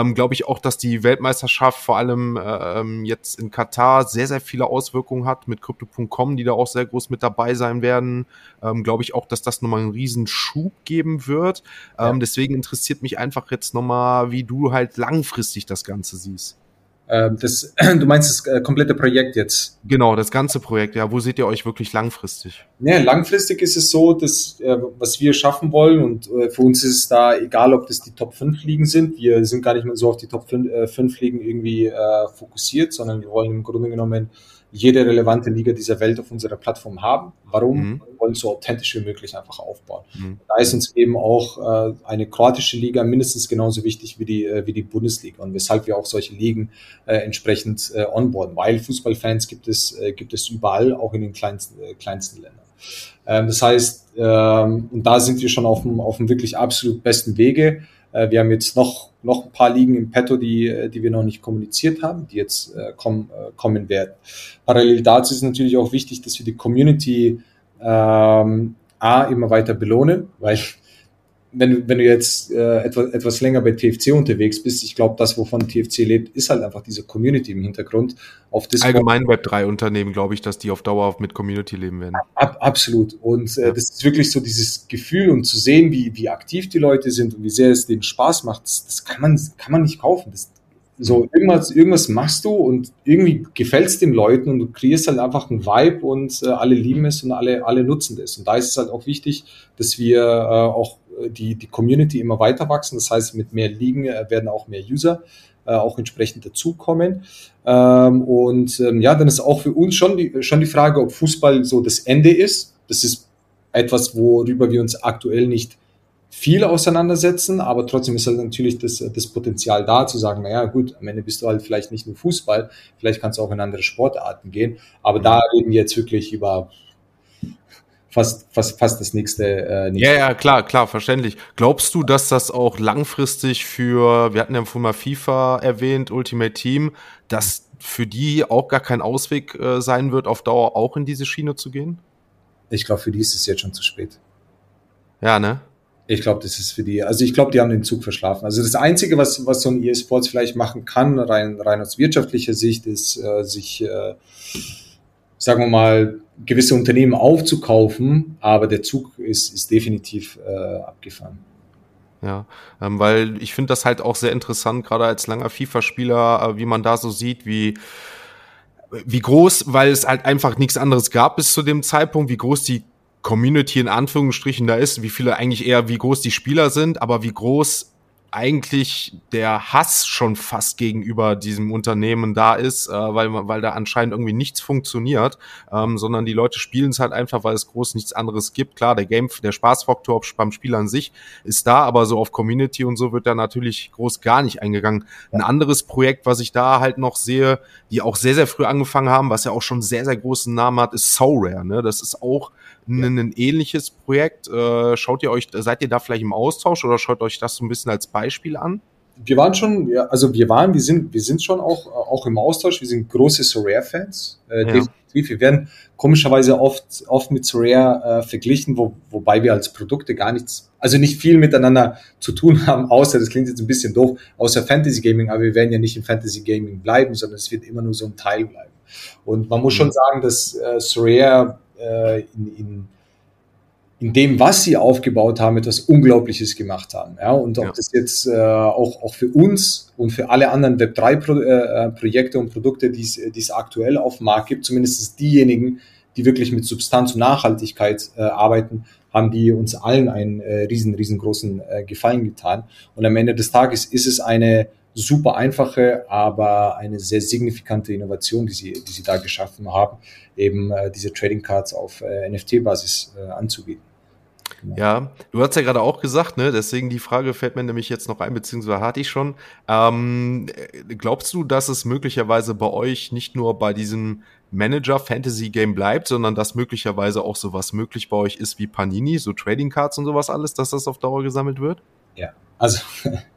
ähm, glaube ich auch, dass die Weltmeisterschaft vor allem äh, ähm, jetzt in Katar sehr, sehr viele Auswirkungen hat mit Crypto.com, die da auch sehr groß mit dabei sein werden. Ähm, glaube ich auch, dass das nochmal einen riesen Schub geben wird. Ähm, ja. Deswegen interessiert mich einfach jetzt nochmal, wie du halt langfristig das Ganze siehst. Ähm, das, [CLEARS THROAT] du meinst das äh, komplette Projekt jetzt? Genau, das ganze Projekt. Ja, wo seht ihr euch wirklich langfristig? Ja, langfristig ist es so, dass äh, was wir schaffen wollen und äh, für uns ist es da egal, ob das die Top 5 Ligen sind. Wir sind gar nicht mehr so auf die Top 5, äh, 5 Ligen irgendwie fokussiert, sondern wir wollen im Grunde genommen jede relevante Liga dieser Welt auf unserer Plattform haben. Warum? Mhm. Wir wollen so authentisch wie möglich einfach aufbauen. Mhm. Da ist uns eben auch äh, eine kroatische Liga mindestens genauso wichtig wie die, äh, wie die Bundesliga und weshalb wir auch solche Ligen äh, entsprechend äh, onboarden, weil Fußballfans gibt es, äh, gibt es überall, auch in den kleinsten, äh, kleinsten Ländern. Ähm, das heißt, ähm, und da sind wir schon auf dem, auf dem wirklich absolut besten Wege. Äh, wir haben jetzt noch, noch ein paar Ligen im Petto, die, äh, die wir noch nicht kommuniziert haben, die jetzt äh, kommen, äh, kommen werden. Parallel dazu ist natürlich auch wichtig, dass wir die Community ähm, A immer weiter belohnen, weil wenn du, wenn du jetzt äh, etwas, etwas länger bei TFC unterwegs bist, ich glaube, das, wovon TFC lebt, ist halt einfach diese Community im Hintergrund. Auf Discord. Allgemein Web3-Unternehmen, glaube ich, dass die auf Dauer mit Community leben werden. Ab, absolut. Und äh, das ist wirklich so dieses Gefühl und zu sehen, wie, wie aktiv die Leute sind und wie sehr es denen Spaß macht, das, das kann, man, kann man nicht kaufen. Das, so, irgendwas, irgendwas machst du und irgendwie gefällt es den Leuten und du kreierst halt einfach einen Vibe und äh, alle lieben es und alle, alle nutzen das. Und da ist es halt auch wichtig, dass wir äh, auch die, die Community immer weiter wachsen. Das heißt, mit mehr Ligen äh, werden auch mehr User äh, auch entsprechend dazukommen. Ähm, und ähm, ja, dann ist auch für uns schon die, schon die Frage, ob Fußball so das Ende ist. Das ist etwas, worüber wir uns aktuell nicht viel auseinandersetzen, aber trotzdem ist halt natürlich das, das Potenzial da zu sagen, naja gut, am Ende bist du halt vielleicht nicht nur Fußball, vielleicht kannst du auch in andere Sportarten gehen, aber da reden wir jetzt wirklich über fast, fast, fast das nächste, äh, nächste. Ja, ja, klar, klar, verständlich. Glaubst du, dass das auch langfristig für, wir hatten ja vorhin mal FIFA erwähnt, Ultimate Team, dass für die auch gar kein Ausweg äh, sein wird, auf Dauer auch in diese Schiene zu gehen? Ich glaube, für die ist es jetzt schon zu spät. Ja, ne? Ich glaube, das ist für die, also ich glaube, die haben den Zug verschlafen. Also das Einzige, was, was so ein E-Sports vielleicht machen kann, rein, rein aus wirtschaftlicher Sicht, ist äh, sich, äh, sagen wir mal, gewisse Unternehmen aufzukaufen, aber der Zug ist, ist definitiv äh, abgefahren. Ja, ähm, weil ich finde das halt auch sehr interessant, gerade als langer FIFA-Spieler, äh, wie man da so sieht, wie wie groß, weil es halt einfach nichts anderes gab bis zu dem Zeitpunkt, wie groß die Community in Anführungsstrichen da ist, wie viele eigentlich eher, wie groß die Spieler sind, aber wie groß eigentlich der Hass schon fast gegenüber diesem Unternehmen da ist, äh, weil, weil da anscheinend irgendwie nichts funktioniert, ähm, sondern die Leute spielen es halt einfach, weil es groß nichts anderes gibt. Klar, der Game, der Spaßfaktor beim Spiel an sich ist da, aber so auf Community und so wird da natürlich groß gar nicht eingegangen. Ein anderes Projekt, was ich da halt noch sehe, die auch sehr, sehr früh angefangen haben, was ja auch schon sehr, sehr großen Namen hat, ist SoRare. Ne? Das ist auch ein, ein ähnliches Projekt. Äh, schaut ihr euch, seid ihr da vielleicht im Austausch oder schaut euch das so ein bisschen als Beispiel an? wir waren schon, ja, also wir waren, wir sind, wir sind schon auch, auch im Austausch. Wir sind große Sorare-Fans. Äh, ja. Wir werden komischerweise oft, oft mit Sorare äh, verglichen, wo, wobei wir als Produkte gar nichts, also nicht viel miteinander zu tun [LAUGHS] haben, außer, das klingt jetzt ein bisschen doof, außer Fantasy Gaming, aber wir werden ja nicht im Fantasy Gaming bleiben, sondern es wird immer nur so ein Teil bleiben. Und man muss mhm. schon sagen, dass äh, Sorare äh, in, in in dem, was sie aufgebaut haben, etwas Unglaubliches gemacht haben. Ja, und ob ja. das jetzt äh, auch, auch für uns und für alle anderen Web3-Projekte äh, und Produkte, die es aktuell auf dem Markt gibt, zumindest diejenigen, die wirklich mit Substanz und Nachhaltigkeit äh, arbeiten, haben die uns allen einen äh, riesen, riesengroßen äh, Gefallen getan. Und am Ende des Tages ist es eine super einfache, aber eine sehr signifikante Innovation, die sie, die sie da geschaffen haben, eben äh, diese Trading Cards auf äh, NFT-Basis äh, anzubieten. Genau. Ja, du hast ja gerade auch gesagt, ne? Deswegen die Frage fällt mir nämlich jetzt noch ein, beziehungsweise hatte ich schon. Ähm, glaubst du, dass es möglicherweise bei euch nicht nur bei diesem Manager Fantasy Game bleibt, sondern dass möglicherweise auch sowas möglich bei euch ist wie Panini, so Trading Cards und sowas alles, dass das auf Dauer gesammelt wird? Ja, also [LAUGHS]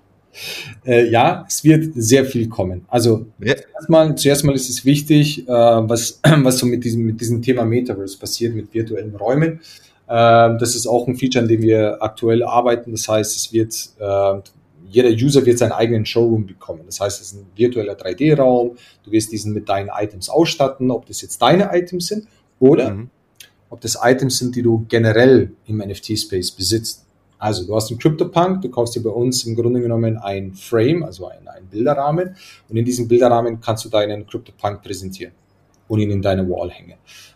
äh, ja, es wird sehr viel kommen. Also ja. zuerst, mal, zuerst mal ist es wichtig, äh, was, [CLEARS THROAT] was so mit diesem, mit diesem Thema Metaverse passiert, mit virtuellen Räumen. Ähm, das ist auch ein Feature, an dem wir aktuell arbeiten. Das heißt, es wird, äh, jeder User wird seinen eigenen Showroom bekommen. Das heißt, es ist ein virtueller 3D-Raum. Du wirst diesen mit deinen Items ausstatten, ob das jetzt deine Items sind oder mhm. ob das Items sind, die du generell im NFT-Space besitzt. Also du hast einen CryptoPunk, du kaufst dir bei uns im Grunde genommen ein Frame, also einen, Bilderrahmen und in diesem Bilderrahmen kannst du deinen CryptoPunk präsentieren und ihn in deine Wall hängen.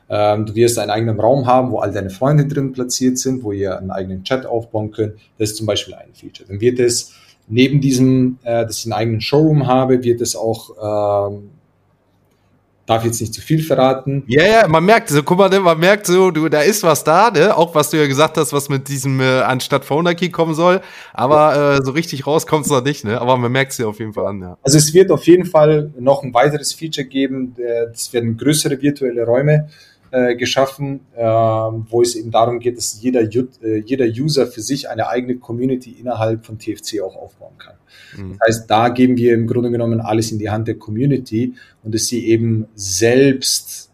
Ähm, du wirst einen eigenen Raum haben, wo all deine Freunde drin platziert sind, wo ihr einen eigenen Chat aufbauen könnt. Das ist zum Beispiel ein Feature. Dann wird es neben diesem, äh, dass ich einen eigenen Showroom habe, wird es auch ähm, darf jetzt nicht zu viel verraten. Ja, ja, man merkt so, guck mal, ne, man merkt so, du, da ist was da, ne? Auch was du ja gesagt hast, was mit diesem äh, anstatt Phone Key kommen soll. Aber äh, so richtig raus kommt es noch nicht, ne? Aber man merkt es ja auf jeden Fall an, ja. Also es wird auf jeden Fall noch ein weiteres Feature geben. Es werden größere virtuelle Räume äh, geschaffen, äh, wo es eben darum geht, dass jeder, äh, jeder User für sich eine eigene Community innerhalb von TFC auch aufbauen kann. Mhm. Das heißt, da geben wir im Grunde genommen alles in die Hand der Community und dass sie eben selbst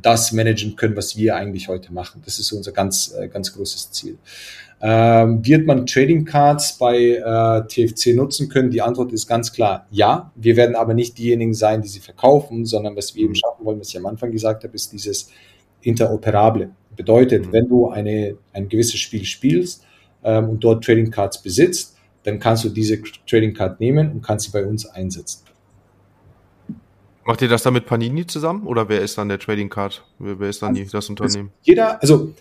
das managen können, was wir eigentlich heute machen. Das ist unser ganz, äh, ganz großes Ziel. Ähm, wird man Trading Cards bei äh, TFC nutzen können? Die Antwort ist ganz klar ja. Wir werden aber nicht diejenigen sein, die sie verkaufen, sondern was wir eben mhm. schaffen wollen, was ich am Anfang gesagt habe, ist dieses Interoperable. Bedeutet, mhm. wenn du eine, ein gewisses Spiel spielst ähm, und dort Trading Cards besitzt, dann kannst du diese Trading Card nehmen und kannst sie bei uns einsetzen. Macht ihr das dann mit Panini zusammen oder wer ist dann der Trading Card? Wer, wer ist dann die, das Unternehmen? Jeder, also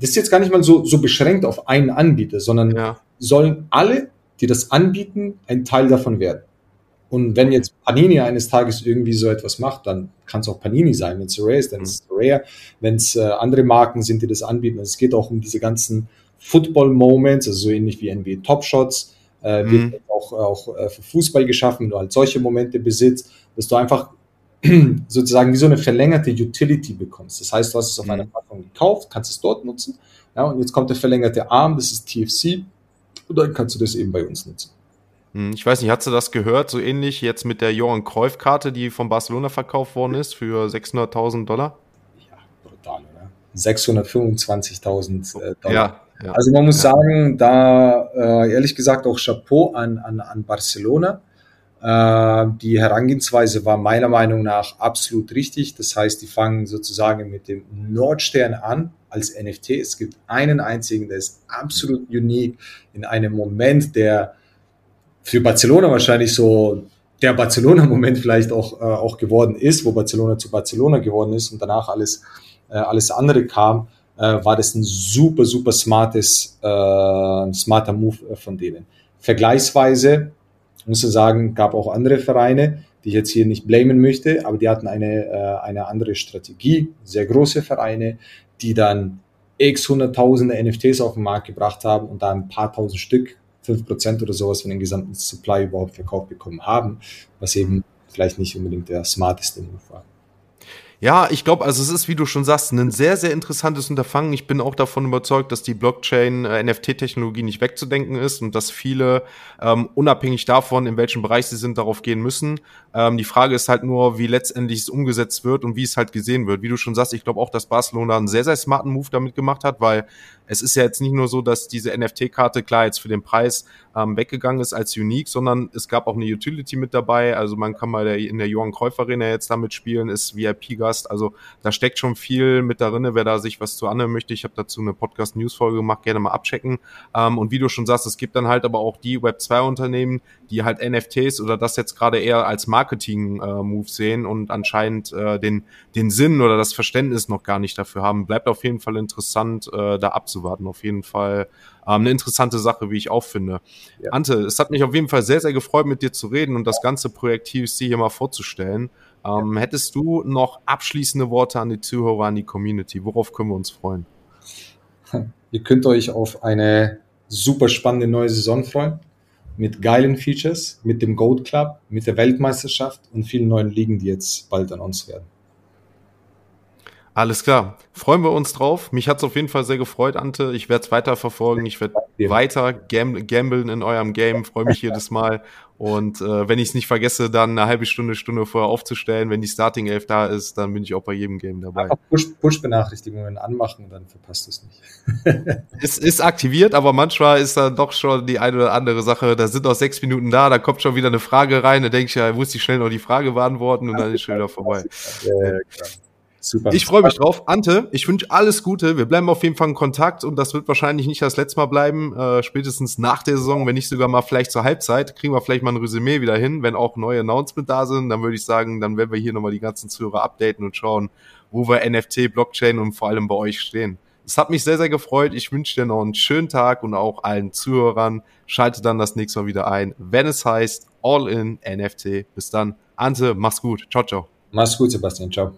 das ist jetzt gar nicht mal so, so beschränkt auf einen Anbieter, sondern ja. sollen alle, die das anbieten, ein Teil davon werden. Und wenn jetzt Panini eines Tages irgendwie so etwas macht, dann kann es auch Panini sein. Wenn es Rare ist, dann mhm. ist es Rare. Wenn es äh, andere Marken sind, die das anbieten. Also es geht auch um diese ganzen Football-Moments, also so ähnlich wie NBA Top Shots, äh, mhm. wird auch, auch äh, für Fußball geschaffen, wenn du halt solche Momente besitzt, dass du einfach [CLEARS THROAT] sozusagen wie so eine verlängerte Utility bekommst. Das heißt, du hast es auf mhm. einer Plattform gekauft, kannst es dort nutzen. Ja, und jetzt kommt der verlängerte Arm, das ist TFC, und dann kannst du das eben bei uns nutzen. Hm, ich weiß nicht, hast du das gehört? So ähnlich jetzt mit der Johann Cruyff-Karte, die von Barcelona verkauft worden ist für 600.000 Dollar? Ja, brutal, oder? 625.000 äh, Dollar. Ja, ja, also man muss ja. sagen, da äh, ehrlich gesagt auch Chapeau an, an, an Barcelona die Herangehensweise war meiner Meinung nach absolut richtig. Das heißt, die fangen sozusagen mit dem Nordstern an als NFT. Es gibt einen einzigen, der ist absolut unique in einem Moment, der für Barcelona wahrscheinlich so der Barcelona-Moment vielleicht auch, äh, auch geworden ist, wo Barcelona zu Barcelona geworden ist und danach alles, äh, alles andere kam, äh, war das ein super, super smartes, äh, smarter Move äh, von denen. Vergleichsweise ich muss sagen, gab auch andere Vereine, die ich jetzt hier nicht blamen möchte, aber die hatten eine, äh, eine andere Strategie, sehr große Vereine, die dann x hunderttausende NFTs auf den Markt gebracht haben und da ein paar tausend Stück, fünf Prozent oder sowas von den gesamten Supply überhaupt verkauft bekommen haben, was eben vielleicht nicht unbedingt der smarteste Move war. Ja, ich glaube, also es ist, wie du schon sagst, ein sehr, sehr interessantes Unterfangen. Ich bin auch davon überzeugt, dass die Blockchain-NFT-Technologie äh, nicht wegzudenken ist und dass viele, ähm, unabhängig davon, in welchem Bereich sie sind, darauf gehen müssen. Ähm, die Frage ist halt nur, wie letztendlich es umgesetzt wird und wie es halt gesehen wird. Wie du schon sagst, ich glaube auch, dass Barcelona einen sehr, sehr smarten Move damit gemacht hat, weil es ist ja jetzt nicht nur so, dass diese NFT-Karte klar jetzt für den Preis ähm, weggegangen ist als Unique, sondern es gab auch eine Utility mit dabei. Also man kann mal in der Johann Cruyff Arena jetzt damit spielen, ist VIP-Gast. Also da steckt schon viel mit darin, wer da sich was zu anhören möchte. Ich habe dazu eine Podcast-News-Folge gemacht, gerne mal abchecken. Ähm, und wie du schon sagst, es gibt dann halt aber auch die Web2-Unternehmen, die halt NFTs oder das jetzt gerade eher als Marketing-Move äh, sehen und anscheinend äh, den, den Sinn oder das Verständnis noch gar nicht dafür haben. Bleibt auf jeden Fall interessant, äh, da abzuwarten. Auf jeden Fall ähm, eine interessante Sache, wie ich auch finde. Ja. Ante, es hat mich auf jeden Fall sehr, sehr gefreut, mit dir zu reden und das ganze Projekt TFC hier mal vorzustellen. Ähm. Hättest du noch abschließende Worte an die Zuhörer, an die Community? Worauf können wir uns freuen? [LAUGHS] Ihr könnt euch auf eine super spannende neue Saison freuen. Mit geilen Features, mit dem Gold Club, mit der Weltmeisterschaft und vielen neuen Ligen, die jetzt bald an uns werden. Alles klar. Freuen wir uns drauf. Mich hat's auf jeden Fall sehr gefreut, Ante. Ich werde es weiter verfolgen. Ich werde weiter gam gambeln in eurem Game. Freue mich jedes Mal. Und äh, wenn ich es nicht vergesse, dann eine halbe Stunde, Stunde vorher aufzustellen. Wenn die Starting Elf da ist, dann bin ich auch bei jedem Game dabei. Push-Benachrichtigungen Push anmachen, dann verpasst es nicht. [LAUGHS] es ist aktiviert, aber manchmal ist da doch schon die eine oder andere Sache. Da sind noch sechs Minuten da, da kommt schon wieder eine Frage rein. Da denke ich, ja, muss ich schnell noch die Frage beantworten und dann ist schon wieder vorbei. Ja, klar. Super. Ich freue mich drauf. Ante, ich wünsche alles Gute. Wir bleiben auf jeden Fall in Kontakt und das wird wahrscheinlich nicht das letzte Mal bleiben. Äh, spätestens nach der Saison, wenn nicht sogar mal vielleicht zur Halbzeit, kriegen wir vielleicht mal ein Resümee wieder hin. Wenn auch neue Announcements da sind, dann würde ich sagen, dann werden wir hier nochmal die ganzen Zuhörer updaten und schauen, wo wir NFT, Blockchain und vor allem bei euch stehen. Es hat mich sehr, sehr gefreut. Ich wünsche dir noch einen schönen Tag und auch allen Zuhörern. Schalte dann das nächste Mal wieder ein, wenn es heißt All in NFT. Bis dann. Ante, mach's gut. Ciao, ciao. Mach's gut, Sebastian. Ciao.